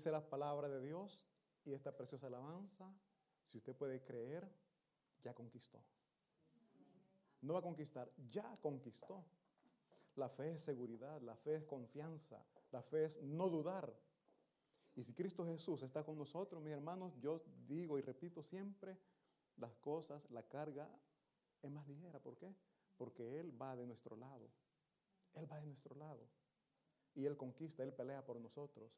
Dice la palabra de Dios y esta preciosa alabanza, si usted puede creer, ya conquistó. No va a conquistar, ya conquistó. La fe es seguridad, la fe es confianza, la fe es no dudar. Y si Cristo Jesús está con nosotros, mis hermanos, yo digo y repito siempre, las cosas, la carga es más ligera. ¿Por qué? Porque Él va de nuestro lado. Él va de nuestro lado. Y Él conquista, Él pelea por nosotros.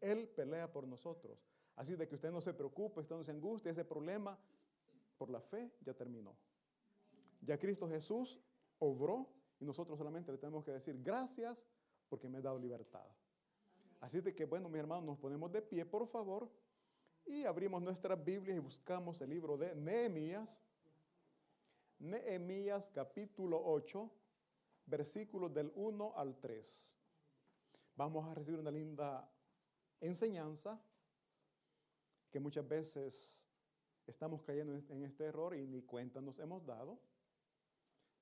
Él pelea por nosotros. Así de que usted no se preocupe, usted no se angustie, ese problema por la fe ya terminó. Ya Cristo Jesús obró y nosotros solamente le tenemos que decir gracias porque me ha dado libertad. Así de que, bueno, mis hermanos, nos ponemos de pie, por favor, y abrimos nuestras Biblias y buscamos el libro de Nehemías. Nehemías capítulo 8, versículos del 1 al 3. Vamos a recibir una linda enseñanza que muchas veces estamos cayendo en este error y ni cuenta nos hemos dado,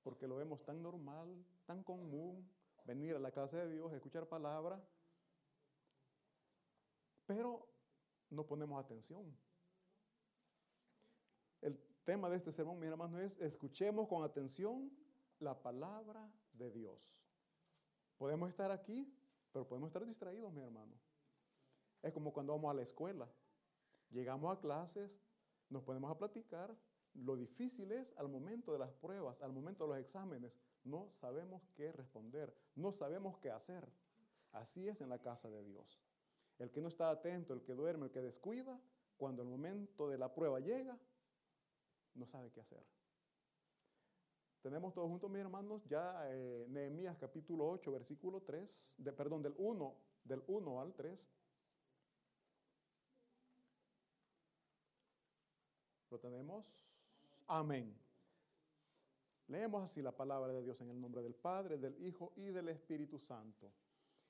porque lo vemos tan normal, tan común, venir a la casa de Dios, escuchar palabra, pero no ponemos atención. El tema de este sermón, mis hermanos, es escuchemos con atención la palabra de Dios. Podemos estar aquí, pero podemos estar distraídos, mi hermano. Es como cuando vamos a la escuela. Llegamos a clases, nos ponemos a platicar. Lo difícil es al momento de las pruebas, al momento de los exámenes, no sabemos qué responder, no sabemos qué hacer. Así es en la casa de Dios. El que no está atento, el que duerme, el que descuida, cuando el momento de la prueba llega, no sabe qué hacer. Tenemos todos juntos, mis hermanos, ya eh, Nehemías capítulo 8, versículo 3, de, perdón, del 1, del 1 al 3. ¿Lo tenemos? Amén. Leemos así la palabra de Dios en el nombre del Padre, del Hijo y del Espíritu Santo.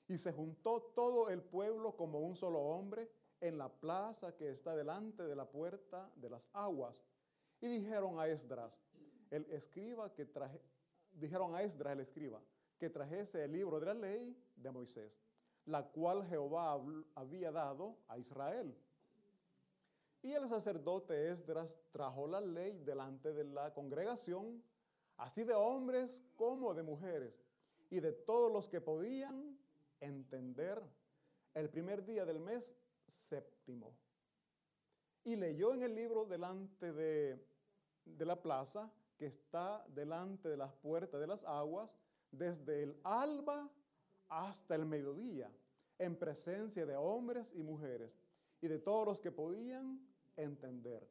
Y se juntó todo el pueblo como un solo hombre en la plaza que está delante de la puerta de las aguas. Y dijeron a Esdras, el escriba que dijeron a Esdras el escriba, que trajese el libro de la ley de Moisés, la cual Jehová había dado a Israel. Y el sacerdote Esdras trajo la ley delante de la congregación, así de hombres como de mujeres, y de todos los que podían entender el primer día del mes séptimo. Y leyó en el libro delante de, de la plaza, que está delante de las puertas de las aguas, desde el alba hasta el mediodía, en presencia de hombres y mujeres, y de todos los que podían entender.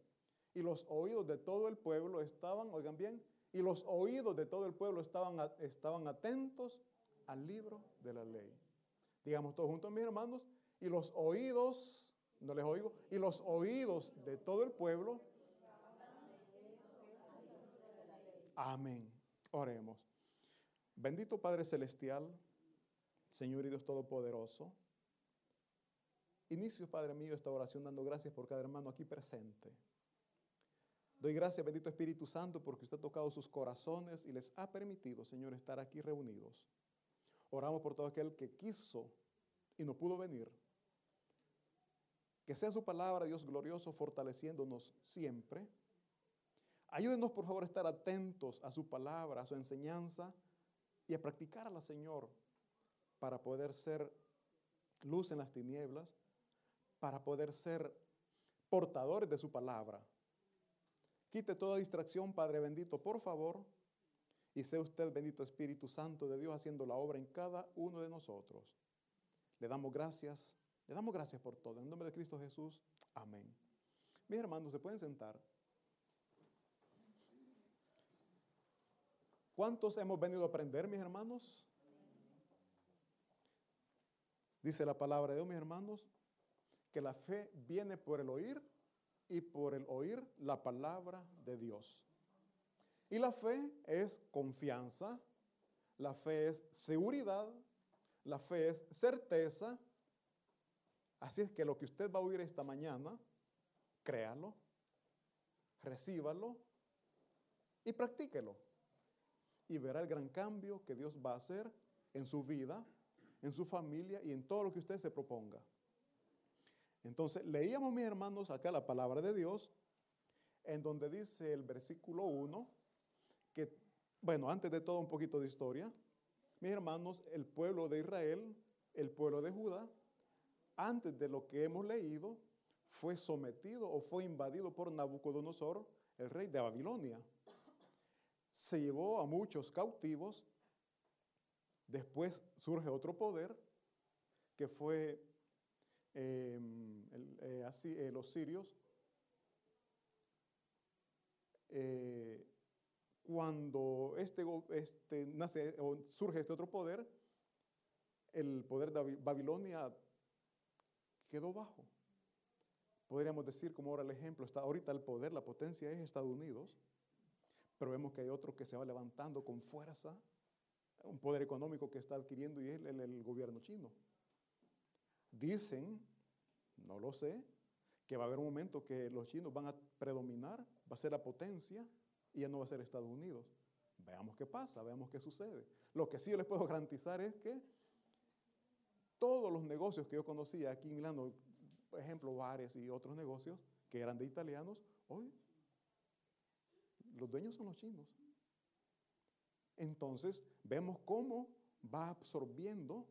Y los oídos de todo el pueblo estaban, oigan bien, y los oídos de todo el pueblo estaban, estaban atentos al libro de la ley. Digamos todos juntos, mis hermanos, y los oídos, no les oigo, y los oídos de todo el pueblo. Amén. Oremos. Bendito Padre Celestial, Señor y Dios Todopoderoso. Inicio, Padre mío, esta oración dando gracias por cada hermano aquí presente. Doy gracias, bendito Espíritu Santo, porque usted ha tocado sus corazones y les ha permitido, Señor, estar aquí reunidos. Oramos por todo aquel que quiso y no pudo venir. Que sea su palabra, Dios glorioso, fortaleciéndonos siempre. Ayúdenos, por favor, a estar atentos a su palabra, a su enseñanza y a practicarla, Señor, para poder ser luz en las tinieblas para poder ser portadores de su palabra. Quite toda distracción, Padre bendito, por favor, y sea usted bendito Espíritu Santo de Dios haciendo la obra en cada uno de nosotros. Le damos gracias, le damos gracias por todo. En nombre de Cristo Jesús, amén. Mis hermanos, ¿se pueden sentar? ¿Cuántos hemos venido a aprender, mis hermanos? Dice la palabra de Dios, mis hermanos, que la fe viene por el oír y por el oír la palabra de Dios. Y la fe es confianza, la fe es seguridad, la fe es certeza. Así es que lo que usted va a oír esta mañana, créalo, recíbalo y practíquelo. Y verá el gran cambio que Dios va a hacer en su vida, en su familia y en todo lo que usted se proponga. Entonces, leíamos, mis hermanos, acá la palabra de Dios, en donde dice el versículo 1, que, bueno, antes de todo un poquito de historia, mis hermanos, el pueblo de Israel, el pueblo de Judá, antes de lo que hemos leído, fue sometido o fue invadido por Nabucodonosor, el rey de Babilonia. Se llevó a muchos cautivos. Después surge otro poder, que fue em, eh, así, eh, los sirios. Eh, cuando este, este nace o surge este otro poder, el poder de Babilonia quedó bajo. Podríamos decir, como ahora el ejemplo, está ahorita el poder, la potencia es Estados Unidos, pero vemos que hay otro que se va levantando con fuerza, un poder económico que está adquiriendo y es el, el gobierno chino. Dicen, no lo sé, que va a haber un momento que los chinos van a predominar, va a ser la potencia y ya no va a ser Estados Unidos. Veamos qué pasa, veamos qué sucede. Lo que sí yo les puedo garantizar es que todos los negocios que yo conocía aquí en Milano, por ejemplo, bares y otros negocios que eran de italianos, hoy los dueños son los chinos. Entonces, vemos cómo va absorbiendo,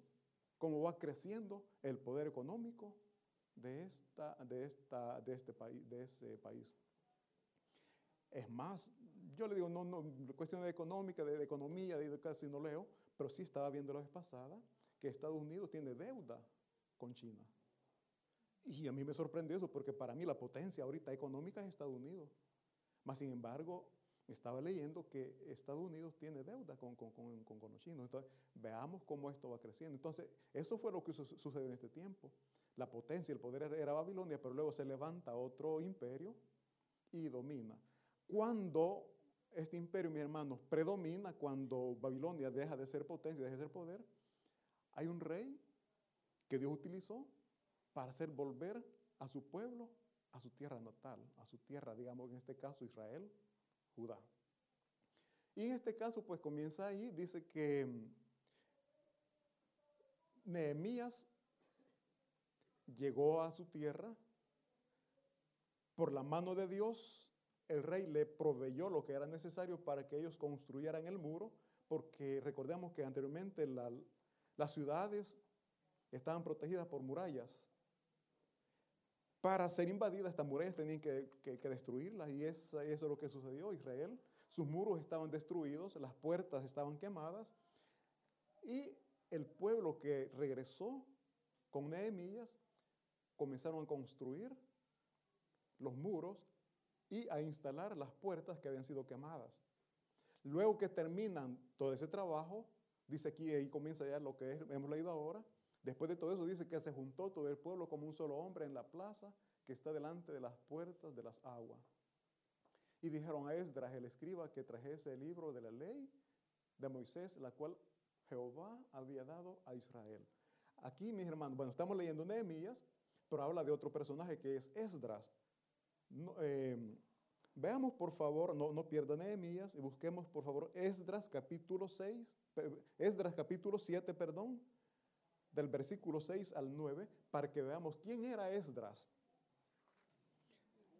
cómo va creciendo el poder económico de, esta, de, esta, de, este país, de ese país. Es más, yo le digo, no, no, cuestiones de económica, de, economía, de, casi no leo, pero sí estaba viendo la vez pasada que Estados Unidos tiene deuda con China. Y a mí me sorprendió eso porque para mí la potencia ahorita económica es Estados Unidos. Más sin embargo, estaba leyendo que Estados Unidos tiene deuda con, con, con, con, los chinos. Entonces, veamos cómo esto va creciendo. Entonces, eso fue lo que sucedió en este tiempo. La potencia, el poder era Babilonia, pero luego se levanta otro imperio y domina. Cuando este imperio, mis hermanos, predomina, cuando Babilonia deja de ser potencia, deja de ser poder, hay un rey que Dios utilizó para hacer volver a su pueblo a su tierra natal, a su tierra, digamos en este caso Israel, Judá. Y en este caso, pues comienza ahí, dice que mm, Nehemías llegó a su tierra por la mano de Dios, el rey le proveyó lo que era necesario para que ellos construyeran el muro, porque recordemos que anteriormente las ciudades estaban protegidas por murallas. Para ser invadidas, estas murallas tenían que, destruirlas y eso es lo que sucedió. Israel, sus muros estaban destruidos, las puertas estaban quemadas y el pueblo que regresó con Nehemías comenzaron a construir los muros y a instalar las puertas que habían sido quemadas. Luego que terminan todo ese trabajo, dice aquí, ahí comienza ya lo que hemos leído ahora, después de todo eso dice que se juntó todo el pueblo como un solo hombre en la plaza que está delante de las puertas de las aguas. Y dijeron a Esdras, el escriba, que trajese el libro de la ley de Moisés, la cual Jehová había dado a Israel. Aquí, mis hermanos, bueno, estamos leyendo Nehemías, pero habla de otro personaje que es Esdras. Em, veamos por favor, no, no pierdan Nehemías y busquemos por favor Esdras capítulo 6, Esdras capítulo 7, perdón, del versículo 6 al 9, para que veamos quién era Esdras.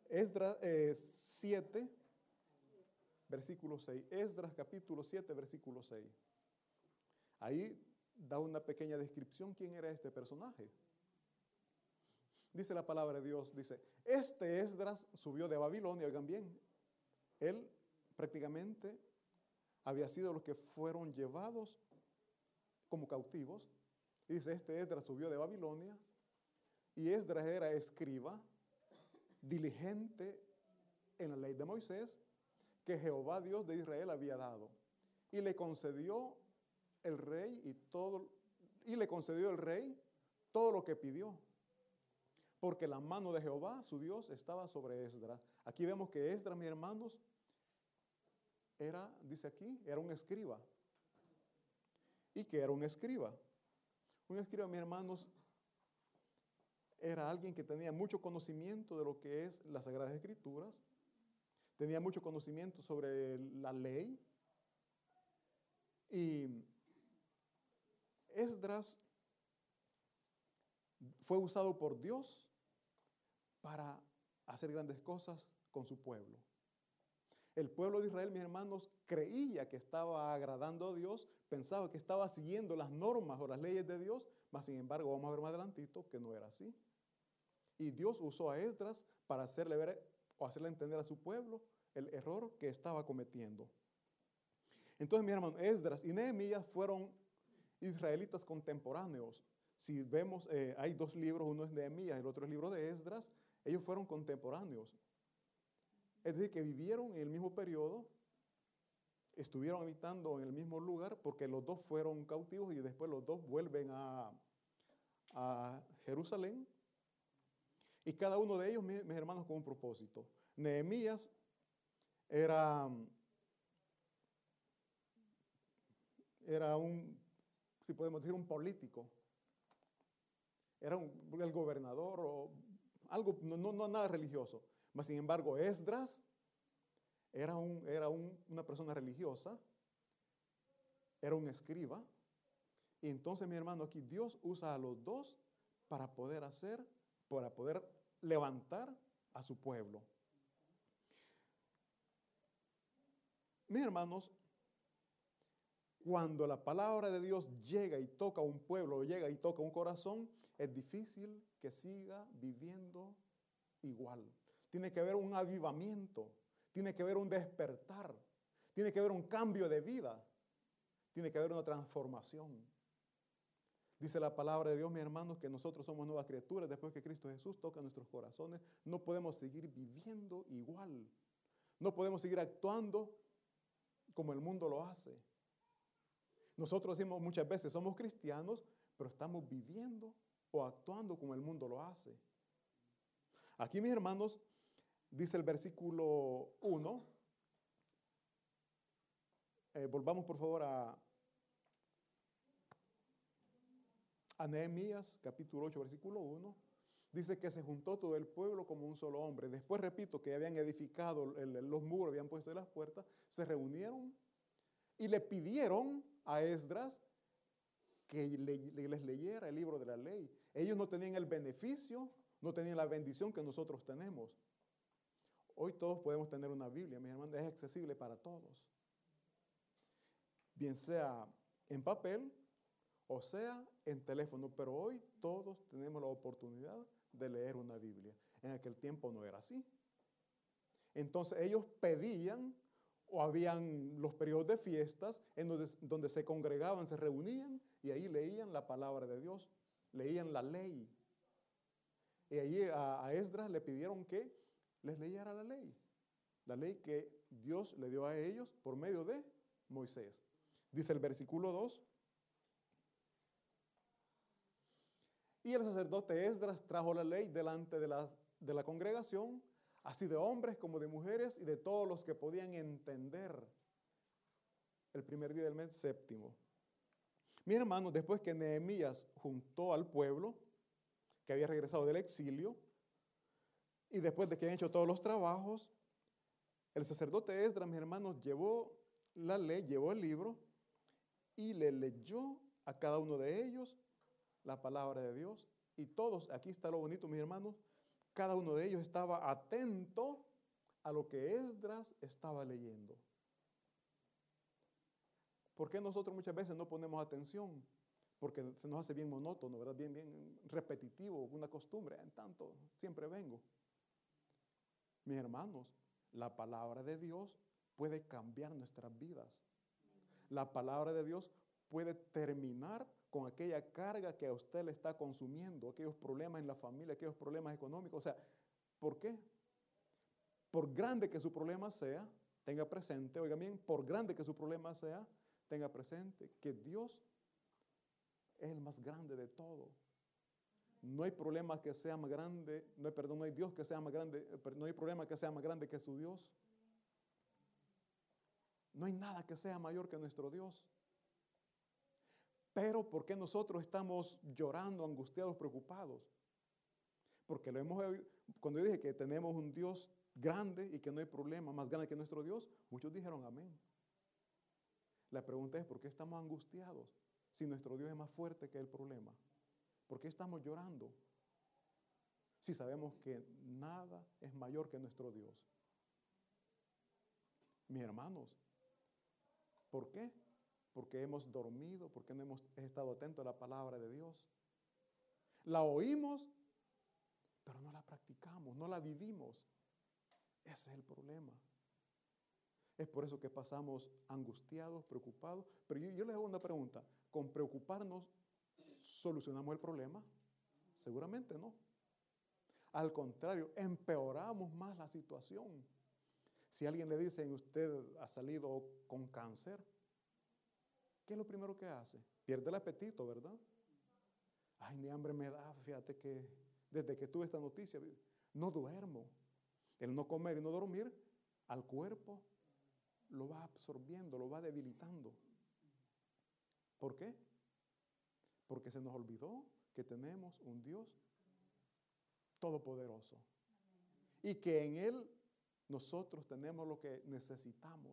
Esdras 7, eh, versículo 6. Esdras capítulo 7, versículo 6. Ahí da una pequeña descripción quién era este personaje. Dice la palabra de Dios, dice, este Esdras subió de Babilonia, oigan bien, él prácticamente había sido los que fueron llevados como cautivos. Dice, este Esdras subió de Babilonia y Esdras era escriba, diligente en la ley de Moisés que Jehová Dios de Israel había dado. Y le concedió el rey y todo y le concedió el rey todo lo que pidió porque la mano de Jehová, su Dios, estaba sobre Esdras. Aquí vemos que Esdras, mis hermanos, era, dice aquí, era un escriba. ¿Y que era un escriba? Un escriba, mis hermanos, era alguien que tenía mucho conocimiento de lo que es las Sagradas Escrituras, tenía mucho conocimiento sobre la ley. Y Esdras fue usado por Dios para hacer grandes cosas con su pueblo. El pueblo de Israel, mis hermanos, creía que estaba agradando a Dios, pensaba que estaba siguiendo las normas o las leyes de Dios, mas sin embargo, vamos a ver más adelantito que no era así. Y Dios usó a Esdras para hacerle ver o hacerle entender a su pueblo el error que estaba cometiendo. Entonces, mi hermano, Esdras y Nehemías fueron israelitas contemporáneos. Si vemos, eh, hay dos libros, uno es Nehemías, el otro es el libro de Esdras, ellos fueron contemporáneos. Es decir, que vivieron en el mismo periodo, estuvieron habitando en el mismo lugar, porque los dos fueron cautivos y después los dos vuelven a, a Jerusalén. Y cada uno de ellos, mis, hermanos, con un propósito. Nehemías era, era un, si podemos decir, un político. Era el gobernador o algo, no, no, nada religioso. Mas, sin embargo, Esdras era, un, era una persona religiosa, era un escriba. Y entonces, mi hermano, aquí Dios usa a los dos para poder hacer, para poder levantar a su pueblo. Mis hermanos, cuando la palabra de Dios llega y toca a un pueblo, llega y toca un corazón, es difícil que siga viviendo igual. Tiene que haber un avivamiento, tiene que haber un despertar, tiene que haber un cambio de vida, tiene que haber una transformación. Dice la palabra de Dios, mis hermanos, que nosotros somos nuevas criaturas después que Cristo Jesús toca nuestros corazones. No podemos seguir viviendo igual. No podemos seguir actuando como el mundo lo hace. Nosotros decimos muchas veces, somos cristianos, pero estamos viviendo o actuando como el mundo lo hace. Aquí, mis hermanos, dice el versículo 1. Eh, volvamos por favor a, a Nehemías, capítulo 8, versículo 1. Dice que se juntó todo el pueblo como un solo hombre. Después, repito, que habían edificado los muros, habían puesto las puertas, se reunieron y le pidieron a Esdras que les leyera el libro de la ley. Ellos no tenían el beneficio, no tenían la bendición que nosotros tenemos. Hoy todos podemos tener una Biblia, mi hermano, es accesible para todos. Bien sea en papel o sea en teléfono, pero hoy todos tenemos la oportunidad de leer una Biblia. En aquel tiempo no era así. Entonces ellos pedían o habían los periodos de fiestas en donde, se congregaban, se reunían y ahí leían la palabra de Dios, leían la ley. Y allí a, Esdras le pidieron que les leyera la ley, la ley que Dios le dio a ellos por medio de Moisés. Dice el versículo 2. Y el sacerdote Esdras trajo la ley delante de la, de la congregación así de hombres como de mujeres y de todos los que podían entender el primer día del mes séptimo. Mi hermano, después que Nehemías juntó al pueblo, que había regresado del exilio, y después de que habían hecho todos los trabajos, el sacerdote Esdras, mis hermanos, llevó la ley, llevó el libro y le leyó a cada uno de ellos la palabra de Dios. Y todos, aquí está lo bonito, mis hermanos, cada uno de ellos estaba atento a lo que Esdras estaba leyendo. ¿Por qué nosotros muchas veces no ponemos atención? Porque se nos hace bien monótono, ¿verdad? Bien, bien repetitivo, una costumbre. En tanto, siempre vengo. Mis hermanos, la palabra de Dios puede cambiar nuestras vidas. La palabra de Dios puede terminar con aquella carga que a usted le está consumiendo, aquellos problemas en la familia, aquellos problemas económicos. O sea, ¿por qué? Por grande que su problema sea, tenga presente, oiga bien, por grande que su problema sea, tenga presente que Dios es el más grande de todo. No hay problema que sea más grande, no hay, perdón, no hay Dios que sea más grande, eh, no hay problema que sea más grande que su Dios. No hay nada que sea mayor que nuestro Dios. Pero ¿por qué nosotros estamos llorando, angustiados, preocupados? Porque lo hemos cuando yo dije que tenemos un Dios grande y que no hay problema más grande que nuestro Dios, muchos dijeron amén. La pregunta es, ¿por qué estamos angustiados si nuestro Dios es más fuerte que el problema? ¿Por qué estamos llorando? si sabemos que nada es mayor que nuestro Dios? Mis hermanos, ¿por qué? Porque hemos dormido, porque no hemos estado atentos a la palabra de Dios. La oímos, pero no la practicamos, no la vivimos. Ese es el problema. Es por eso que pasamos angustiados, preocupados. Pero yo, yo les hago una pregunta. ¿Con preocuparnos solucionamos el problema? Seguramente no. Al contrario, empeoramos más la situación. Si alguien le dice, usted ha salido con cáncer, ¿qué es lo primero que hace? Pierde el apetito, ¿verdad? Ay, ni hambre me da. Fíjate que desde que tuve esta noticia, no duermo. El no comer y no dormir al cuerpo lo va absorbiendo, lo va debilitando. ¿Por qué? Porque se nos olvidó que tenemos un Dios todopoderoso y que en Él nosotros tenemos lo que necesitamos.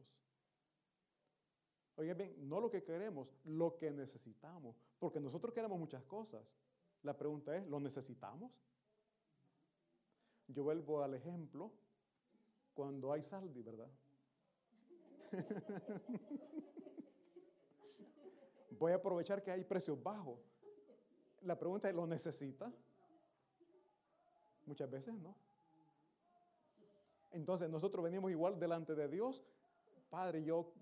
Oigan bien, no lo que queremos, lo que necesitamos, porque nosotros queremos muchas cosas. La pregunta es, ¿lo necesitamos? Yo vuelvo al ejemplo cuando hay saldi, ¿verdad? Voy a aprovechar que hay precios bajos. La pregunta es, ¿lo necesita? Muchas veces no. Entonces nosotros venimos igual delante de Dios. Padre, yo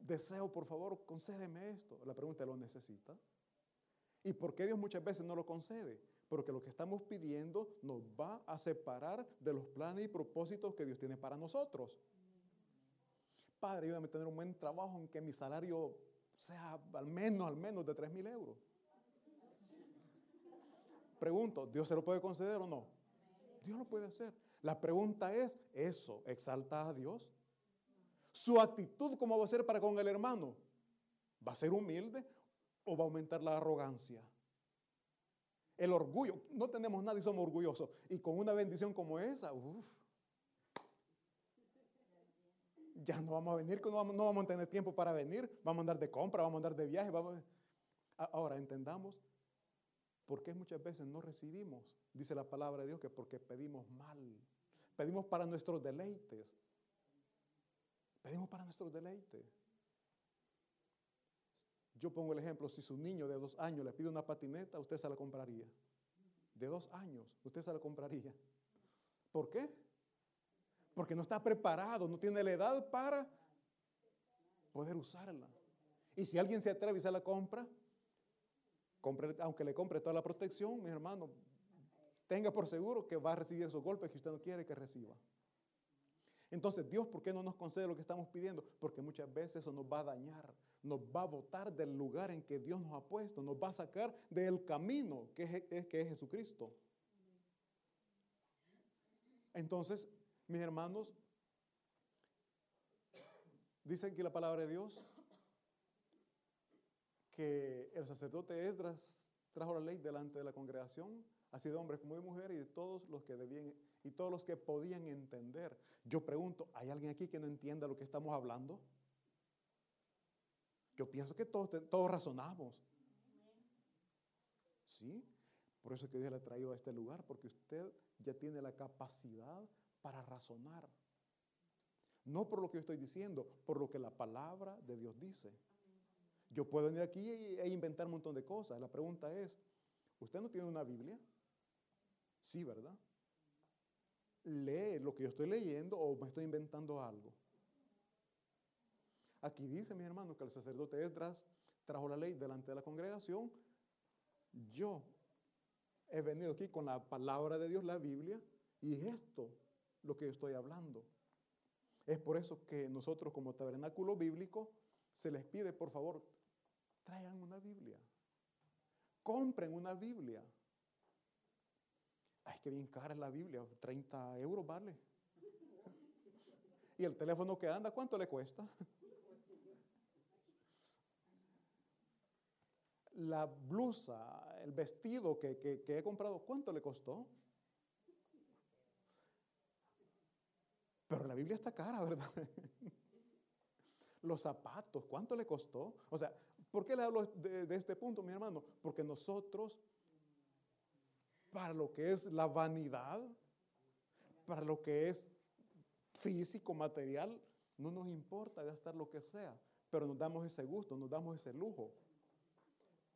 deseo, por favor, concédeme esto. La pregunta es, ¿lo necesita? ¿Y por qué Dios muchas veces no lo concede? Porque lo que estamos pidiendo nos va a separar de los planes y propósitos que Dios tiene para nosotros. Padre, ayúdame a tener un buen trabajo en que mi salario sea al menos, al menos de 3 mil euros. Pregunto, ¿Dios se lo puede conceder o no? Dios lo puede hacer. La pregunta es, ¿eso exalta a Dios? ¿Su actitud cómo va a ser para con el hermano? ¿Va a ser humilde o va a aumentar la arrogancia? El orgullo. No tenemos nada y somos orgullosos. Y con una bendición como esa, uff ya no vamos a venir, no vamos, a tener tiempo para venir, vamos a andar de compra, vamos a andar de viaje. Ahora entendamos por qué muchas veces no recibimos, dice la palabra de Dios, que porque pedimos mal, pedimos para nuestros deleites, pedimos para nuestros deleites. Yo pongo el ejemplo, si su niño de dos años le pide una patineta, usted se la compraría. De dos años, usted se la compraría. ¿Por qué? Porque no está preparado, no tiene la edad para poder usarla. Y si alguien se atreve y se la compra, aunque le compre toda la protección, mi hermano, tenga por seguro que va a recibir esos golpes que usted no quiere que reciba. Entonces, Dios, ¿por qué no nos concede lo que estamos pidiendo? Porque muchas veces eso nos va a dañar, nos va a botar del lugar en que Dios nos ha puesto, nos va a sacar del camino que es, que es Jesucristo. Entonces, mis hermanos, dice aquí la palabra de Dios que el sacerdote Esdras trajo la ley delante de la congregación, así de hombres como de mujeres y de todos los que debían y todos los que podían entender. Yo pregunto, ¿hay alguien aquí que no entienda lo que estamos hablando? Yo pienso que todos, todos razonamos. ¿Sí? Por eso es que Dios le ha traído a este lugar, porque usted ya tiene la capacidad para razonar. No por lo que yo estoy diciendo, por lo que la palabra de Dios dice. Yo puedo venir aquí e inventar un montón de cosas. La pregunta es, ¿usted no tiene una Biblia? Sí, ¿verdad? ¿Lee lo que yo estoy leyendo o me estoy inventando algo? Aquí dice, mi hermano, que el sacerdote Esdras trajo la ley delante de la congregación. Yo he venido aquí con la palabra de Dios, la Biblia, y esto lo que yo estoy hablando. Es por eso que nosotros como tabernáculo bíblico se les pide, por favor, traigan una Biblia. Compren una Biblia. Ay, qué bien cara es la Biblia, 30 euros vale. ¿Y el teléfono que anda, cuánto le cuesta? La blusa, el vestido que, que he comprado, ¿cuánto le costó? Pero la Biblia está cara, ¿verdad? Los zapatos, ¿cuánto le costó? O sea, ¿por qué le hablo de, este punto, mi hermano? Porque nosotros para lo que es la vanidad, para lo que es físico, material, no nos importa gastar lo que sea, pero nos damos ese gusto, nos damos ese lujo.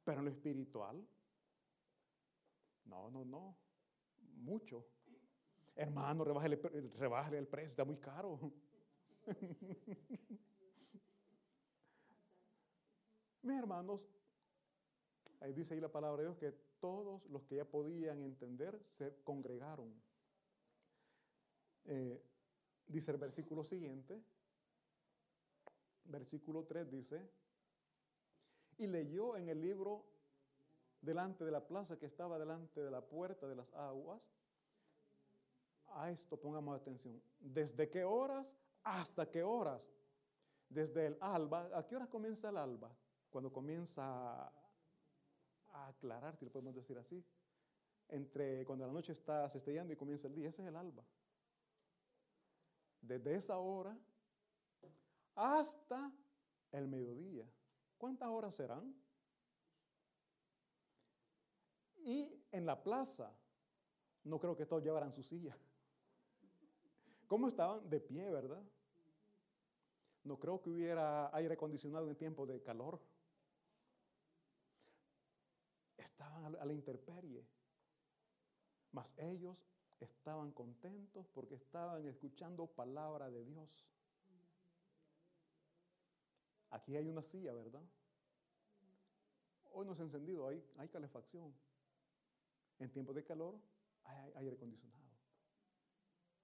Pero en lo espiritual, no, no, no, mucho. Hermano, rebájale, el precio, está muy caro. Mis hermanos, ahí dice ahí la palabra de Dios que todos los que ya podían entender se congregaron. Eh, dice el versículo siguiente, versículo 3 dice, y leyó en el libro delante de la plaza que estaba delante de la puerta de las aguas, a esto pongamos atención, ¿desde qué horas hasta qué horas? Desde el alba, ¿a qué horas comienza el alba? Cuando comienza a aclarar, si lo podemos decir así, entre cuando la noche está se y comienza el día, ese es el alba. Desde esa hora hasta el mediodía. ¿Cuántas horas serán? Y en la plaza, no creo que todos llevaran su silla. ¿Cómo estaban? De pie, ¿verdad? No creo que hubiera aire acondicionado en tiempo de calor. Estaban a la intemperie. Mas ellos estaban contentos porque estaban escuchando palabra de Dios. Aquí hay una silla, ¿verdad? Hoy no se ha encendido, hay, hay calefacción. En tiempos de calor hay, aire acondicionado.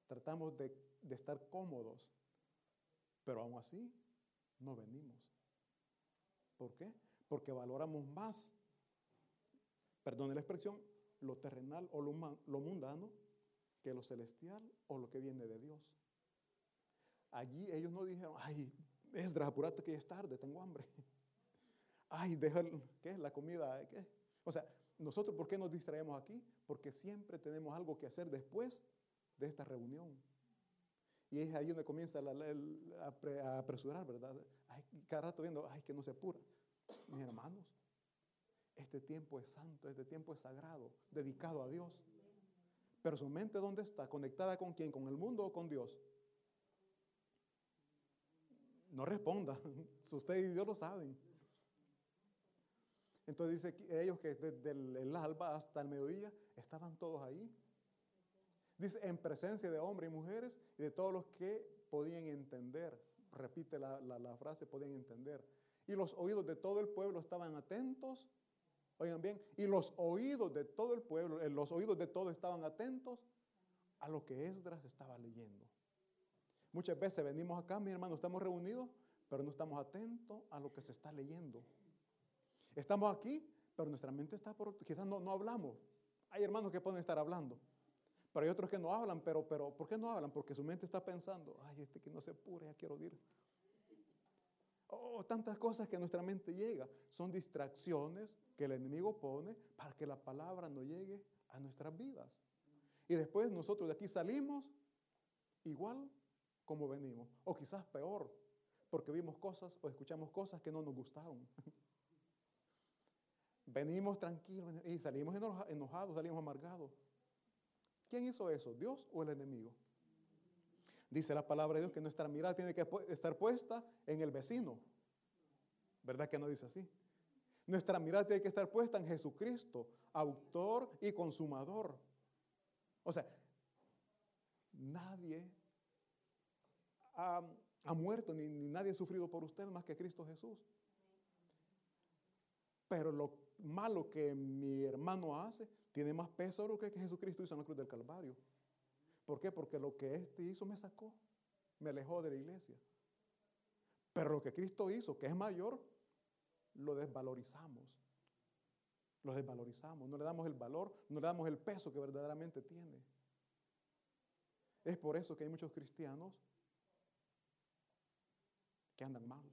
Tratamos de, de estar cómodos, pero aún así no venimos. ¿Por qué? Porque valoramos más, perdone la expresión, lo terrenal o lo, lo mundano que lo celestial o lo que viene de Dios. Allí ellos no dijeron, ay, Esdras, apurate que ya es tarde, tengo hambre. Ay, deja, ¿qué es la comida? ¿Qué? O sea, nosotros, ¿por qué nos distraemos aquí? Porque siempre tenemos algo que hacer después de esta reunión. Y es ahí donde comienza a, apresurar, ¿verdad? cada rato viendo, ay, que no se apura. Mis hermanos, este tiempo es santo, este tiempo es sagrado, dedicado a Dios. Pero su mente, ¿dónde está? ¿Conectada con quién? ¿Con el mundo o con Dios? No responda. Usted y Dios lo saben. Entonces dice ellos que desde el, alba hasta el mediodía estaban todos ahí. Dice, en presencia de hombres y mujeres y de todos los que podían entender. Repite la, la frase, podían entender. Y los oídos de todo el pueblo estaban atentos Oigan bien, y los oídos de todo el pueblo, eh, los oídos de todos estaban atentos a lo que Esdras estaba leyendo. Muchas veces venimos acá, mi hermano, estamos reunidos, pero no estamos atentos a lo que se está leyendo. Estamos aquí, pero nuestra mente está por, quizás no, no hablamos. Hay hermanos que pueden estar hablando, pero hay otros que no hablan, pero, pero ¿por qué no hablan? Porque su mente está pensando, ay, este que no se apure, ya quiero ir. Oh, tantas cosas que nuestra mente llega. Son distracciones que el enemigo pone para que la palabra no llegue a nuestras vidas. Y después nosotros de aquí salimos igual como venimos. O quizás peor, porque vimos cosas o escuchamos cosas que no nos gustaron. venimos tranquilos y salimos enojados, salimos amargados. ¿Quién hizo eso? ¿Dios o el enemigo? Dice la palabra de Dios que nuestra mirada tiene que estar puesta en el vecino. ¿Verdad que no dice así? Nuestra mirada tiene que estar puesta en Jesucristo, autor y consumador. O sea, nadie ha, muerto ni, nadie ha sufrido por usted más que Cristo Jesús. Pero lo malo que mi hermano hace tiene más peso lo que Jesucristo hizo en la cruz del Calvario. ¿Por qué? Porque lo que éste hizo me sacó, me alejó de la iglesia. Pero lo que Cristo hizo, que es mayor, lo desvalorizamos. Lo desvalorizamos, no le damos el valor, no le damos el peso que verdaderamente tiene. Es por eso que hay muchos cristianos que andan mal.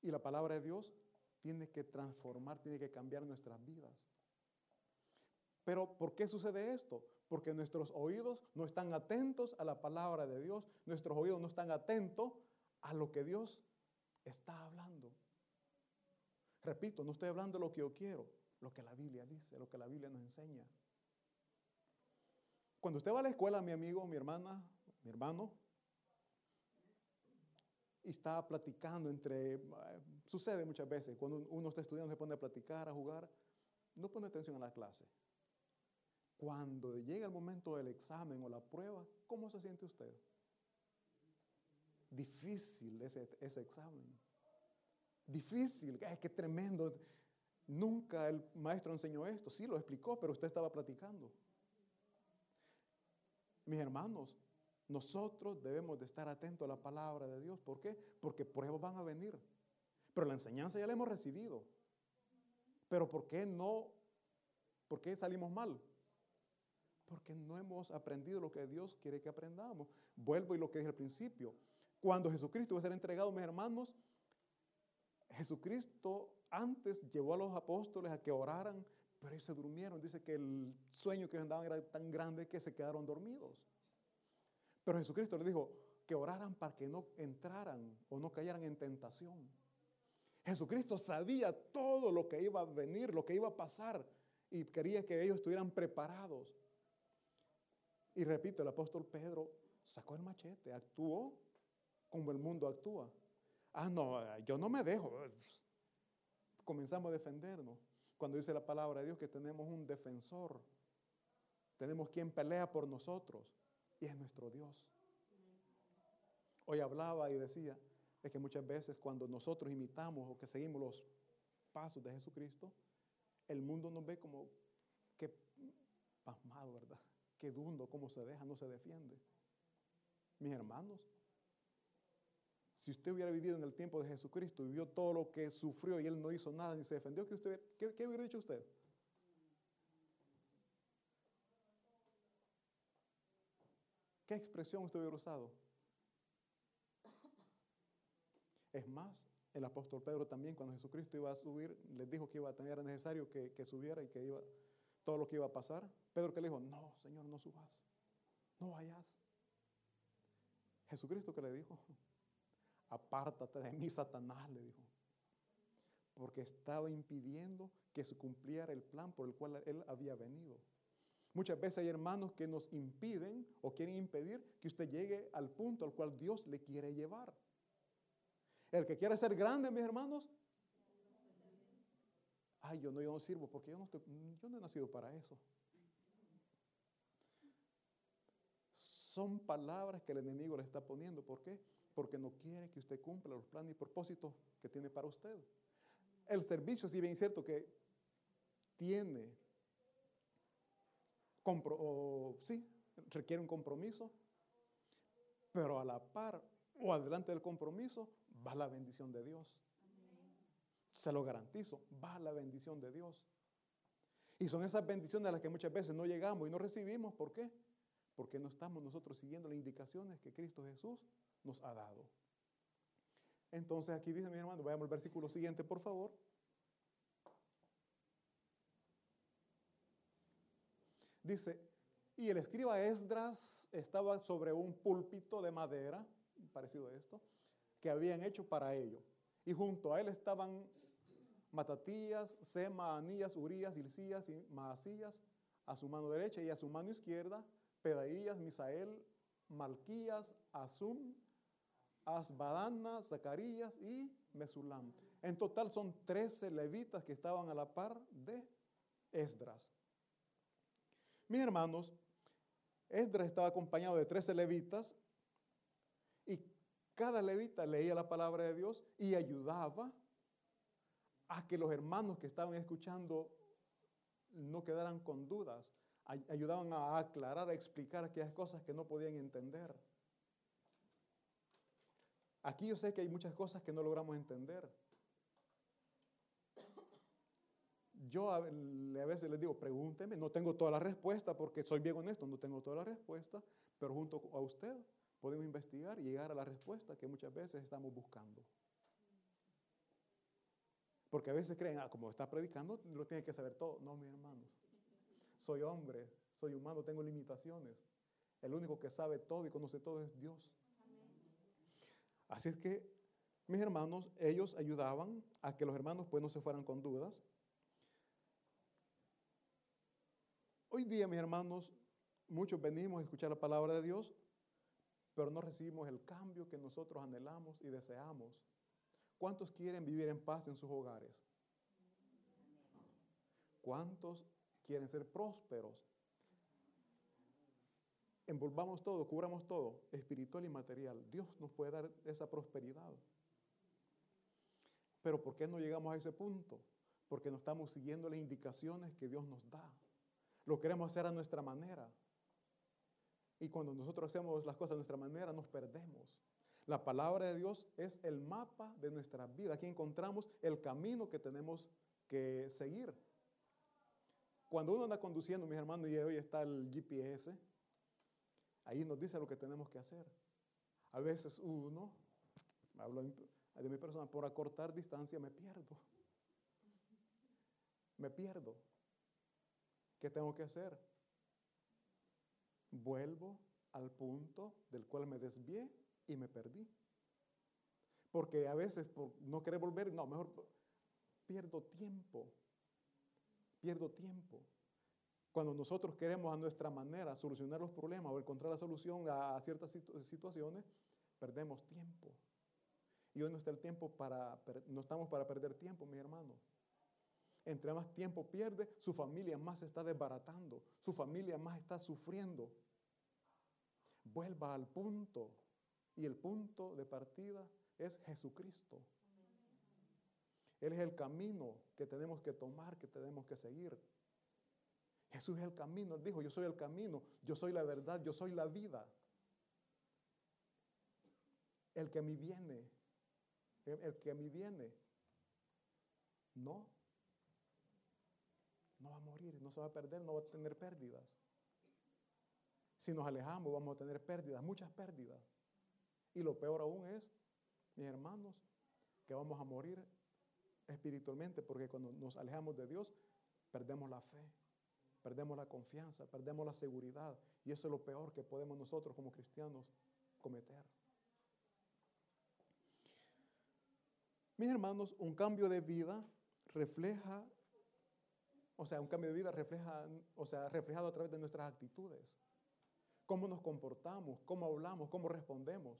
Y la palabra de Dios tiene que transformar, tiene que cambiar nuestras vidas. Pero ¿por qué sucede esto? Porque nuestros oídos no están atentos a la palabra de Dios, nuestros oídos no están atentos a lo que Dios está hablando. Repito, no estoy hablando de lo que yo quiero, lo que la Biblia dice, lo que la Biblia nos enseña. Cuando usted va a la escuela, mi amigo, mi hermana, mi hermano, y está platicando entre, eh, sucede muchas veces, cuando uno está estudiando se pone a platicar, a jugar, no pone atención a la clase. Cuando llega el momento del examen o la prueba, ¿cómo se siente usted? Difícil ese, ese examen. Difícil, ay, qué tremendo. Nunca el maestro enseñó esto. Sí, lo explicó, pero usted estaba platicando. Mis hermanos, nosotros debemos de estar atentos a la palabra de Dios. ¿Por qué? Porque pruebas van a venir. Pero la enseñanza ya la hemos recibido. Pero ¿por qué no? ¿Por qué salimos mal? Porque no hemos aprendido lo que Dios quiere que aprendamos. Vuelvo y lo que dije al principio. Cuando Jesucristo va a ser entregado, mis hermanos, Jesucristo antes llevó a los apóstoles a que oraran, pero ellos se durmieron. Dice que el sueño que andaban era tan grande que se quedaron dormidos. Pero Jesucristo les dijo que oraran para que no entraran o no cayeran en tentación. Jesucristo sabía todo lo que iba a venir, lo que iba a pasar, y quería que ellos estuvieran preparados. Y repito, el apóstol Pedro sacó el machete, actuó como el mundo actúa. Ah, no, yo no me dejo. Comenzamos a defendernos. Cuando dice la palabra de Dios que tenemos un defensor, tenemos quien pelea por nosotros y es nuestro Dios. Hoy hablaba y decía de que muchas veces cuando nosotros imitamos o que seguimos los pasos de Jesucristo, el mundo nos ve como que pasmado, ¿verdad? Qué dundo, cómo se deja, no se defiende. Mis hermanos, si usted hubiera vivido en el tiempo de Jesucristo, vivió todo lo que sufrió y él no hizo nada ni se defendió, ¿qué, usted, qué hubiera dicho usted? ¿Qué expresión usted hubiera usado? Es más, el apóstol Pedro también, cuando Jesucristo iba a subir, les dijo que iba a tener, necesario que, que, subiera y que iba, todo lo que iba a pasar. Pedro que le dijo, no, Señor, no subas, no vayas. Jesucristo que le dijo, apártate de mí, Satanás, le dijo, porque estaba impidiendo que se cumpliera el plan por el cual él había venido. Muchas veces hay hermanos que nos impiden o quieren impedir que usted llegue al punto al cual Dios le quiere llevar. El que quiere ser grande, mis hermanos, ay, yo no, yo no sirvo porque yo no, estoy, yo no he nacido para eso. Son palabras que el enemigo le está poniendo. ¿Por qué? Porque no quiere que usted cumpla los planes y propósitos que tiene para usted. El servicio, si bien es cierto que tiene o, sí, requiere un compromiso, pero a la par o adelante del compromiso va la bendición de Dios. Se lo garantizo, va la bendición de Dios. Y son esas bendiciones a las que muchas veces no llegamos y no recibimos. ¿Por qué? Porque no estamos nosotros siguiendo las indicaciones que Cristo Jesús nos ha dado. Entonces aquí dice mi hermano, veamos el versículo siguiente, por favor. Dice, y el escriba Esdras estaba sobre un púlpito de madera, parecido a esto, que habían hecho para ello. Y junto a él estaban Matatías, Sema, Anías, Urías, Hilcías y Maasías a su mano derecha y a su mano izquierda, Pedaías, Misael, Malquías, Azum, Asbadana, Zacarías y Mesulam. En total son 13 levitas que estaban a la par de Esdras. Mis hermanos, Esdras estaba acompañado de 13 levitas y cada levita leía la palabra de Dios y ayudaba a que los hermanos que estaban escuchando no quedaran con dudas. Ayudaban a aclarar, a explicar aquellas cosas que no podían entender. Aquí yo sé que hay muchas cosas que no logramos entender. Yo a, veces les digo, pregúnteme, no tengo toda la respuesta porque soy bien honesto, no tengo toda la respuesta, pero junto a usted podemos investigar y llegar a la respuesta que muchas veces estamos buscando. Porque a veces creen, ah, como está predicando, lo tiene que saber todo. No, mis hermanos. Soy hombre, soy humano, tengo limitaciones. El único que sabe todo y conoce todo es Dios. Así es que, mis hermanos, ellos ayudaban a que los hermanos pues no se fueran con dudas Hoy día, mis hermanos, muchos venimos a escuchar la palabra de Dios, pero no recibimos el cambio que nosotros anhelamos y deseamos. ¿Cuántos quieren vivir en paz en sus hogares? ¿Cuántos quieren ser prósperos? Envolvamos todo, cubramos todo, espiritual y material. Dios nos puede dar esa prosperidad. Pero ¿por qué no llegamos a ese punto? Porque no estamos siguiendo las indicaciones que Dios nos da. Lo queremos hacer a nuestra manera. Y cuando nosotros hacemos las cosas a nuestra manera, nos perdemos. La palabra de Dios es el mapa de nuestra vida. Aquí encontramos el camino que tenemos que seguir. Cuando uno anda conduciendo, mis hermanos, y hoy está el GPS, ahí nos dice lo que tenemos que hacer. A veces uno, hablo de mi persona, por acortar distancia me pierdo. Me pierdo. ¿Qué tengo que hacer? Vuelvo al punto del cual me desvié y me perdí. Porque a veces por no querer volver, no, mejor pierdo tiempo. Pierdo tiempo. Cuando nosotros queremos a nuestra manera solucionar los problemas o encontrar la solución a ciertas situaciones, perdemos tiempo. Y hoy no está el tiempo para, no estamos para perder tiempo, mis hermanos. Entre más tiempo pierde, su familia más se está desbaratando, su familia más está sufriendo. Vuelva al punto. Y el punto de partida es Jesucristo. Él es el camino que tenemos que tomar, que tenemos que seguir. Jesús es el camino. Él dijo, yo soy el camino, yo soy la verdad, yo soy la vida. El que a mí viene, el que a mí viene, no, no se va a perder, no va a tener pérdidas. Si nos alejamos, vamos a tener pérdidas, muchas pérdidas. Y lo peor aún es, mis hermanos, que vamos a morir espiritualmente, porque cuando nos alejamos de Dios, perdemos la fe, perdemos la confianza, perdemos la seguridad. Y eso es lo peor que podemos nosotros como cristianos cometer. Mis hermanos, un cambio de vida refleja, o sea, un cambio de vida refleja, o sea, reflejado a través de nuestras actitudes cómo nos comportamos, cómo hablamos, cómo respondemos,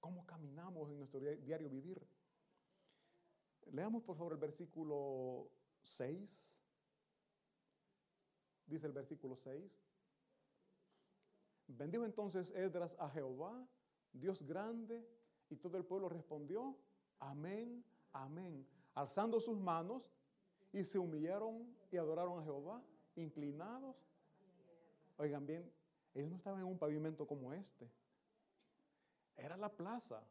cómo caminamos en nuestro diario vivir. Leamos por favor el versículo 6. Dice el versículo 6. Bendijo entonces Edras a Jehová, Dios grande, y todo el pueblo respondió, amén, amén, alzando sus manos y se humillaron y adoraron a Jehová, inclinados. Oigan bien, ellos no estaban en un pavimento como este. Era la plaza.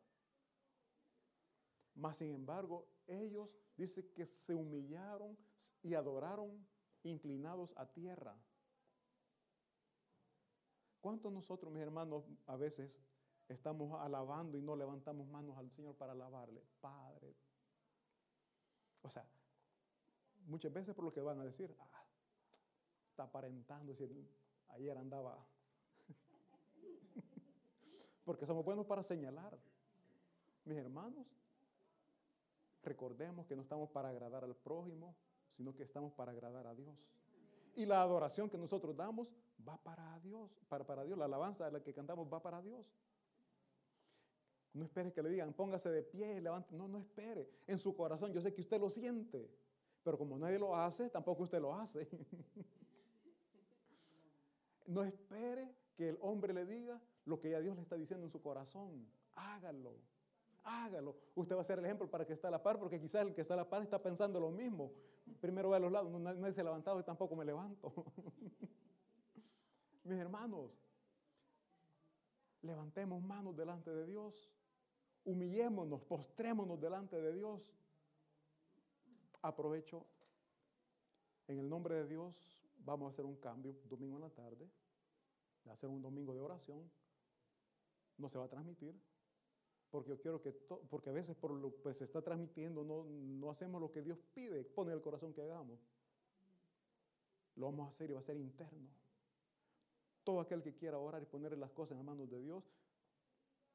Mas, sin embargo, ellos dice que se humillaron y adoraron inclinados a tierra. ¿Cuántos nosotros, mis hermanos, a veces estamos alabando y no levantamos manos al Señor para alabarle? Padre. O sea, muchas veces por lo que van a decir, ah, está aparentando, decir, ayer andaba porque somos buenos para señalar. Mis hermanos, recordemos que no estamos para agradar al prójimo, sino que estamos para agradar a Dios. Y la adoración que nosotros damos va para Dios, para, para Dios. La alabanza de la que cantamos va para Dios. No espere que le digan, póngase de pie, levante. No, no espere. En su corazón, yo sé que usted lo siente, pero como nadie lo hace, tampoco usted lo hace. no espere que el hombre le diga, lo que ya Dios le está diciendo en su corazón. Hágalo, hágalo. Usted va a ser el ejemplo para que está a la par, porque quizás el que está a la par está pensando lo mismo. Primero ve a los lados, no, nadie se ha levantado y tampoco me levanto. Mis hermanos, levantemos manos delante de Dios, humillémonos, postrémonos delante de Dios. Aprovecho, en el nombre de Dios, vamos a hacer un cambio domingo en la tarde, a hacer un domingo de oración no se va a transmitir. Porque yo quiero que, porque a veces por lo que se está transmitiendo no, no hacemos lo que Dios pide, pone el corazón que hagamos. Lo vamos a hacer y va a ser interno. Todo aquel que quiera orar y ponerle las cosas en las manos de Dios,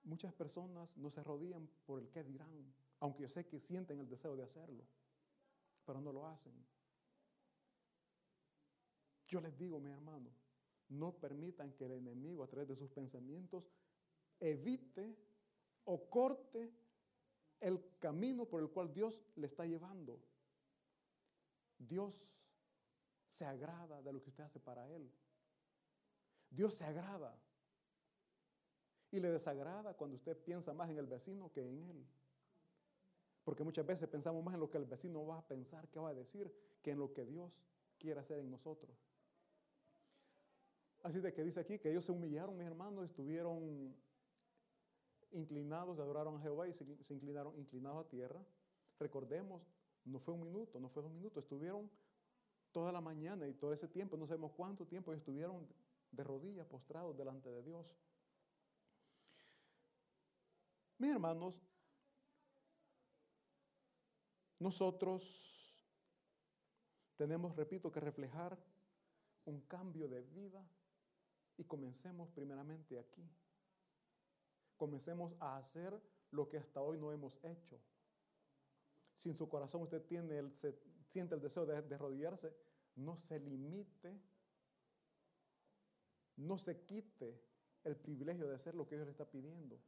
muchas personas no se rodillan por el que dirán, aunque yo sé que sienten el deseo de hacerlo, pero no lo hacen. Yo les digo, mi hermano, no permitan que el enemigo a través de sus pensamientos evite o corte el camino por el cual Dios le está llevando. Dios se agrada de lo que usted hace para Él. Dios se agrada. Y le desagrada cuando usted piensa más en el vecino que en Él. Porque muchas veces pensamos más en lo que el vecino va a pensar, qué va a decir, que en lo que Dios quiere hacer en nosotros. Así de que dice aquí que ellos se humillaron, mis hermanos, estuvieron inclinados, adoraron a Jehová y se, inclinaron inclinados a tierra. Recordemos, no fue un minuto, no fue dos minutos, estuvieron toda la mañana y todo ese tiempo, no sabemos cuánto tiempo estuvieron de rodillas postrados delante de Dios. Mis hermanos, nosotros tenemos, repito, que reflejar un cambio de vida y comencemos primeramente aquí. Comencemos a hacer lo que hasta hoy no hemos hecho. Si en su corazón usted tiene el, siente el deseo de, de arrodillarse, no se limite, no se quite el privilegio de hacer lo que Dios le está pidiendo.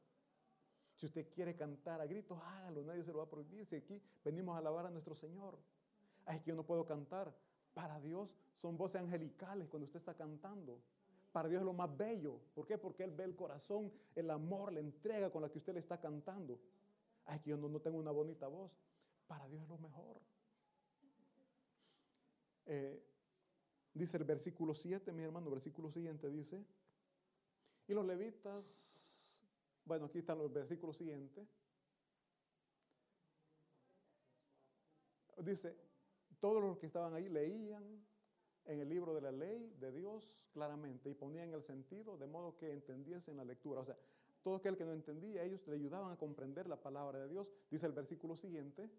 Si usted quiere cantar a gritos, hágalo, nadie se lo va a prohibir. Si aquí venimos a alabar a nuestro Señor. Ay, es que yo no puedo cantar. Para Dios son voces angelicales cuando usted está cantando. Para Dios es lo más bello. ¿Por qué? Porque Él ve el corazón, el amor, la entrega con la que usted le está cantando. Ay, que yo no, tengo una bonita voz. Para Dios es lo mejor. Eh, dice el versículo 7, mi hermano, versículo siguiente dice, y los levitas, bueno, aquí están los versículos siguientes, dice, todos los que estaban ahí leían en el libro de la ley de Dios claramente y ponían el sentido de modo que entendiesen la lectura. O sea, todo aquel que no entendía, ellos le ayudaban a comprender la palabra de Dios. Dice el versículo siguiente.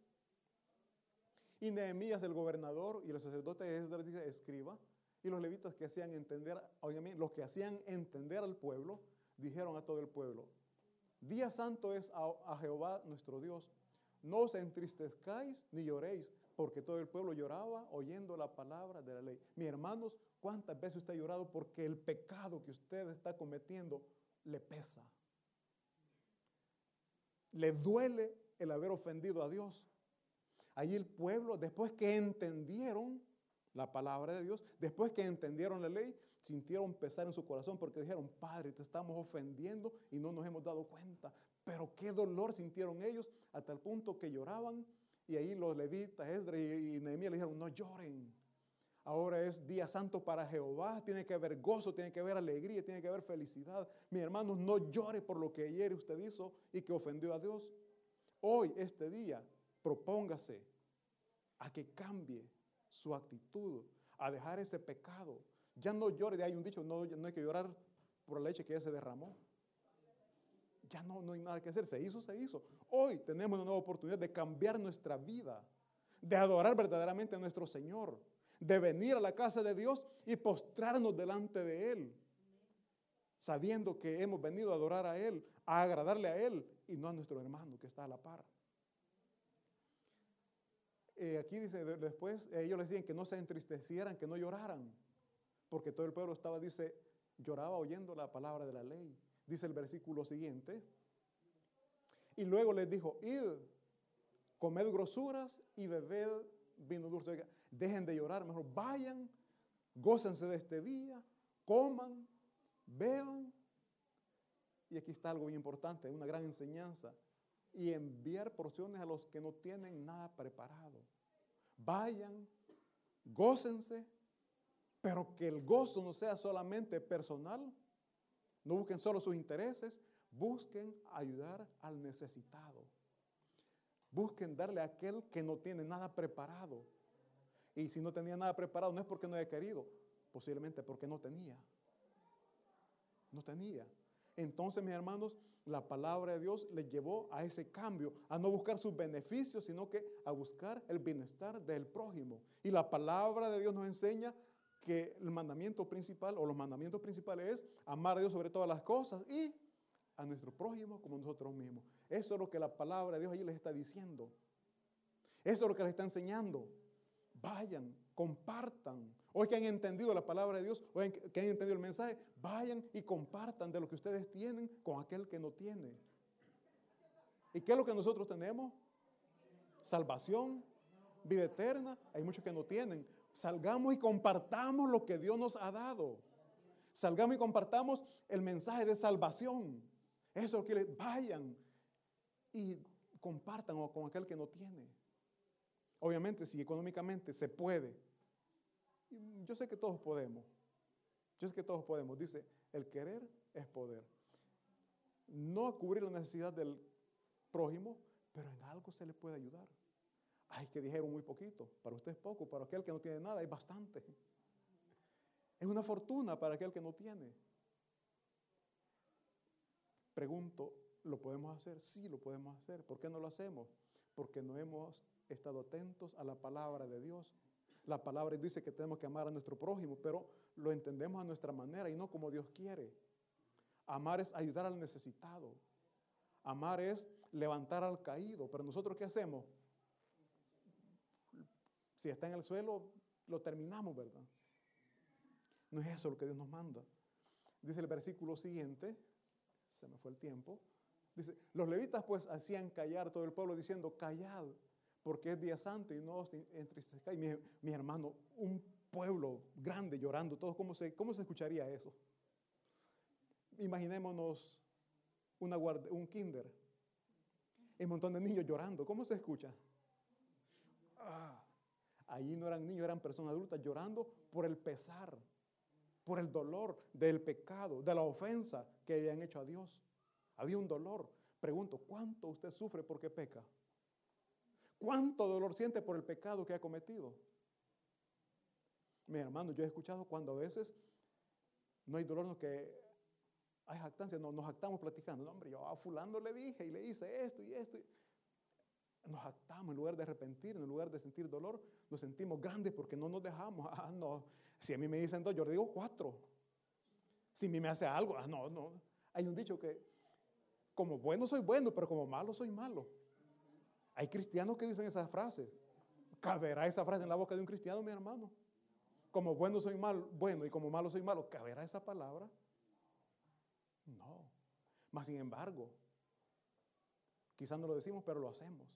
Y Nehemías, el gobernador, y el sacerdote Esdras, dice, escriba. Y los levitas que hacían entender, oigan los que hacían entender al pueblo, dijeron a todo el pueblo, día santo es a, Jehová nuestro Dios. No os entristezcáis ni lloréis, porque todo el pueblo lloraba oyendo la palabra de la ley. Mis hermanos, ¿cuántas veces usted ha llorado porque el pecado que usted está cometiendo le pesa? Le duele el haber ofendido a Dios. Allí el pueblo, después que entendieron la palabra de Dios, después que entendieron la ley, sintieron pesar en su corazón porque dijeron, Padre, te estamos ofendiendo y no nos hemos dado cuenta. Pero qué dolor sintieron ellos hasta el punto que lloraban y ahí los levitas, Esdras y Nehemías le dijeron, no lloren. Ahora es día santo para Jehová, tiene que haber gozo, tiene que haber alegría, tiene que haber felicidad. Mi hermanos, no llore por lo que ayer usted hizo y que ofendió a Dios. Hoy, este día, propóngase a que cambie su actitud, a dejar ese pecado. Ya no llore, hay un dicho, no, no hay que llorar por la leche que se derramó ya no, no hay nada que hacer, se hizo, se hizo. Hoy tenemos una nueva oportunidad de cambiar nuestra vida, de adorar verdaderamente a nuestro Señor, de venir a la casa de Dios y postrarnos delante de Él, sabiendo que hemos venido a adorar a Él, a agradarle a Él y no a nuestro hermano que está a la par. Eh, aquí dice después, ellos les decían que no se entristecieran, que no lloraran, porque todo el pueblo estaba, dice, lloraba oyendo la palabra de la ley dice el versículo siguiente. Y luego les dijo, id, comed grosuras y bebed vino dulce. Dejen de llorar, mejor vayan, gócense de este día, coman, beban. Y aquí está algo bien importante, una gran enseñanza. Y enviar porciones a los que no tienen nada preparado. Vayan, gócense, pero que el gozo no sea solamente personal, no busquen solo sus intereses, busquen ayudar al necesitado. Busquen darle a aquel que no tiene nada preparado. Y si no tenía nada preparado, no es porque no haya querido, posiblemente porque no tenía. No tenía. Entonces, mis hermanos, la palabra de Dios les llevó a ese cambio, a no buscar sus beneficios, sino que a buscar el bienestar del prójimo. Y la palabra de Dios nos enseña que el mandamiento principal o los mandamientos principales es amar a Dios sobre todas las cosas y a nuestro prójimo como nosotros mismos. Eso es lo que la palabra de Dios allí les está diciendo. Eso es lo que les está enseñando. Vayan, compartan, hoy que han entendido la palabra de Dios, hoy que han entendido el mensaje, vayan y compartan de lo que ustedes tienen con aquel que no tiene. ¿Y qué es lo que nosotros tenemos? Salvación, vida eterna. Hay muchos que no tienen. Salgamos y compartamos lo que Dios nos ha dado. Salgamos y compartamos el mensaje de salvación. Eso que vayan y compartan con aquel que no tiene. Obviamente, si económicamente se puede. Yo sé que todos podemos. Yo sé que todos podemos. Dice, el querer es poder. No cubrir la necesidad del prójimo, pero en algo se le puede ayudar. Ay, que dijeron muy poquito. Para usted es poco, para aquel que no tiene nada es bastante. Es una fortuna para aquel que no tiene. Pregunto, ¿lo podemos hacer? Sí, lo podemos hacer. ¿Por qué no lo hacemos? Porque no hemos estado atentos a la palabra de Dios. La palabra dice que tenemos que amar a nuestro prójimo, pero lo entendemos a nuestra manera y no como Dios quiere. Amar es ayudar al necesitado. Amar es levantar al caído. Pero nosotros ¿qué hacemos? Si está en el suelo, lo terminamos, ¿verdad? No es eso lo que Dios nos manda. Dice el versículo siguiente, se me fue el tiempo. Dice, los levitas pues hacían callar todo el pueblo diciendo, callad, porque es día santo y no os entristezcáis. Mi, mi hermano, un pueblo grande llorando, todos, ¿cómo se, cómo se escucharía eso? Imaginémonos una un kinder un montón de niños llorando. ¿Cómo se escucha? Ah, Allí no eran niños, eran personas adultas llorando por el pesar, por el dolor del pecado, de la ofensa que habían hecho a Dios. Había un dolor. Pregunto, ¿cuánto usted sufre porque peca? ¿Cuánto dolor siente por el pecado que ha cometido? Mi hermano, yo he escuchado cuando a veces no hay dolor, no que hay jactancia, no, nos jactamos platicando. No, hombre, yo a fulano le dije y le hice esto y esto nos actamos en lugar de arrepentir, en lugar de sentir dolor, nos sentimos grandes porque no nos dejamos. Ah, no. Si a mí me dicen dos, yo le digo cuatro. Si a mí me hace algo, ah, no, no. Hay un dicho que como bueno soy bueno, pero como malo soy malo. Hay cristianos que dicen esa frase. ¿Caberá esa frase en la boca de un cristiano, mi hermano? Como bueno soy mal, bueno y como malo soy malo. ¿Caberá esa palabra? No. Mas sin embargo, quizás no lo decimos, pero lo hacemos.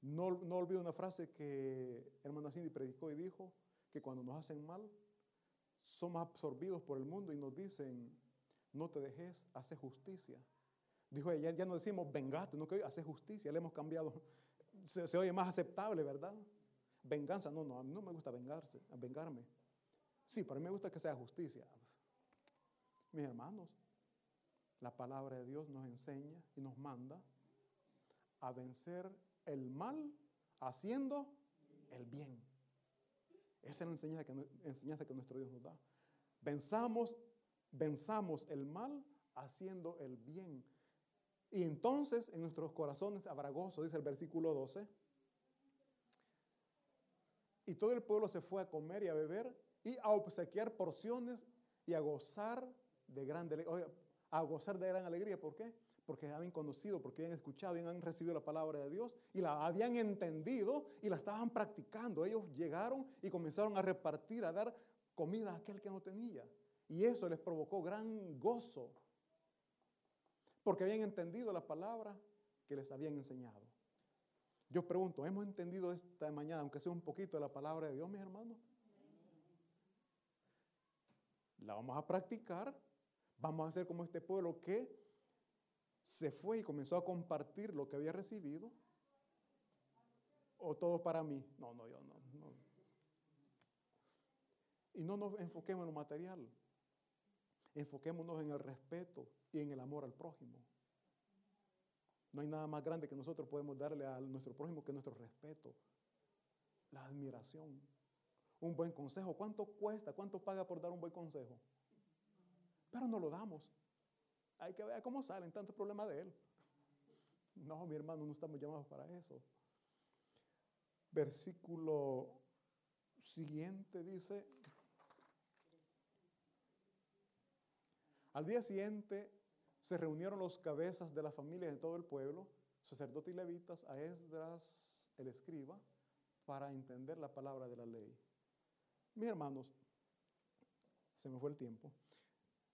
No, no olvido una frase que hermano Cindy predicó y dijo que cuando nos hacen mal, somos absorbidos por el mundo y nos dicen, no te dejes, hace justicia. Dijo ella, ya no decimos vengate, no que hace justicia, le hemos cambiado, se, oye más aceptable, ¿verdad? Venganza, no, no, no me gusta vengarse, vengarme. Sí, pero a mí me gusta que sea justicia. Mis hermanos, la palabra de Dios nos enseña y nos manda a vencer el mal haciendo el bien. Esa es la enseñanza que, que nuestro Dios nos da. Venzamos, venzamos el mal haciendo el bien. Y entonces en nuestros corazones habrá gozo, dice el versículo 12. Y todo el pueblo se fue a comer y a beber y a obsequiar porciones y a gozar de gran, a gozar de gran alegría. ¿Por qué? Porque habían conocido, porque habían escuchado, habían recibido la palabra de Dios y la habían entendido y la estaban practicando. Ellos llegaron y comenzaron a repartir, a dar comida a aquel que no tenía. Y eso les provocó gran gozo, porque habían entendido la palabra que les habían enseñado. Yo pregunto, ¿hemos entendido esta mañana, aunque sea un poquito, de la palabra de Dios, mis hermanos? La vamos a practicar. Vamos a hacer como este pueblo que se fue y comenzó a compartir lo que había recibido? ¿O todo para mí? No, no, yo no, no. Y no nos enfoquemos en lo material. Enfoquémonos en el respeto y en el amor al prójimo. No hay nada más grande que nosotros podemos darle a nuestro prójimo que nuestro respeto, la admiración, un buen consejo. ¿Cuánto cuesta? ¿Cuánto paga por dar un buen consejo? Pero no lo damos. Hay que ver cómo salen tantos problemas de él. No, mi hermano, no estamos llamados para eso. Versículo siguiente dice, al día siguiente se reunieron los cabezas de las familias de todo el pueblo, sacerdotes y levitas, a Esdras el escriba, para entender la palabra de la ley. Mis hermanos, se me fue el tiempo.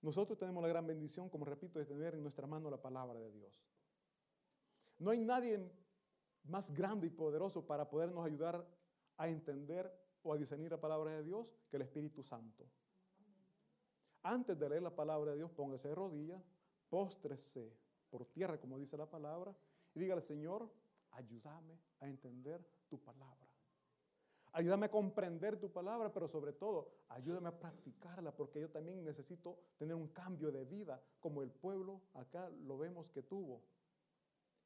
Nosotros tenemos la gran bendición, como repito, de tener en nuestra mano la palabra de Dios. No hay nadie más grande y poderoso para podernos ayudar a entender o a discernir la palabra de Dios que el Espíritu Santo. Antes de leer la palabra de Dios, póngase de rodillas, póstrese por tierra, como dice la palabra, y dígale, Señor, ayúdame a entender tu palabra. Ayúdame a comprender tu palabra, pero sobre todo, ayúdame a practicarla, porque yo también necesito tener un cambio de vida, como el pueblo acá lo vemos que tuvo.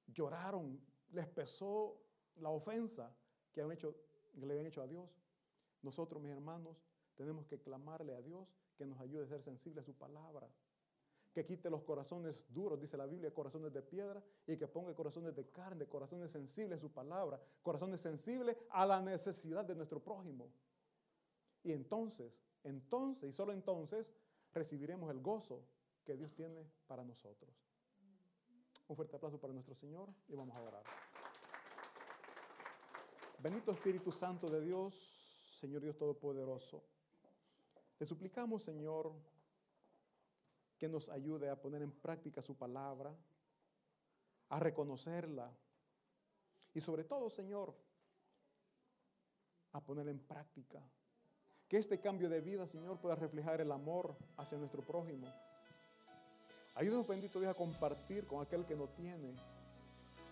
Lloraron, les pesó la ofensa que, han hecho, que le habían hecho a Dios. Nosotros, mis hermanos, tenemos que clamarle a Dios que nos ayude a ser sensibles a su palabra. Que quite los corazones duros, dice la Biblia, corazones de piedra, y que ponga corazones de carne, corazones sensibles a su palabra, corazones sensibles a la necesidad de nuestro prójimo. Y entonces, entonces, y solo entonces, recibiremos el gozo que Dios tiene para nosotros. Un fuerte aplauso para nuestro Señor y vamos a orar. Bendito Espíritu Santo de Dios, Señor Dios Todopoderoso. Le suplicamos, Señor, que nos ayude a poner en práctica su palabra, a reconocerla y sobre todo, Señor, a ponerla en práctica. Que este cambio de vida, Señor, pueda reflejar el amor hacia nuestro prójimo. Ayúdanos, bendito Dios, a compartir con aquel que no tiene.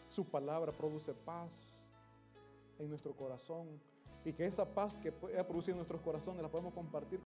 Su palabra produce paz en nuestro corazón y que esa paz que pueda producir en nuestros corazones la podemos compartir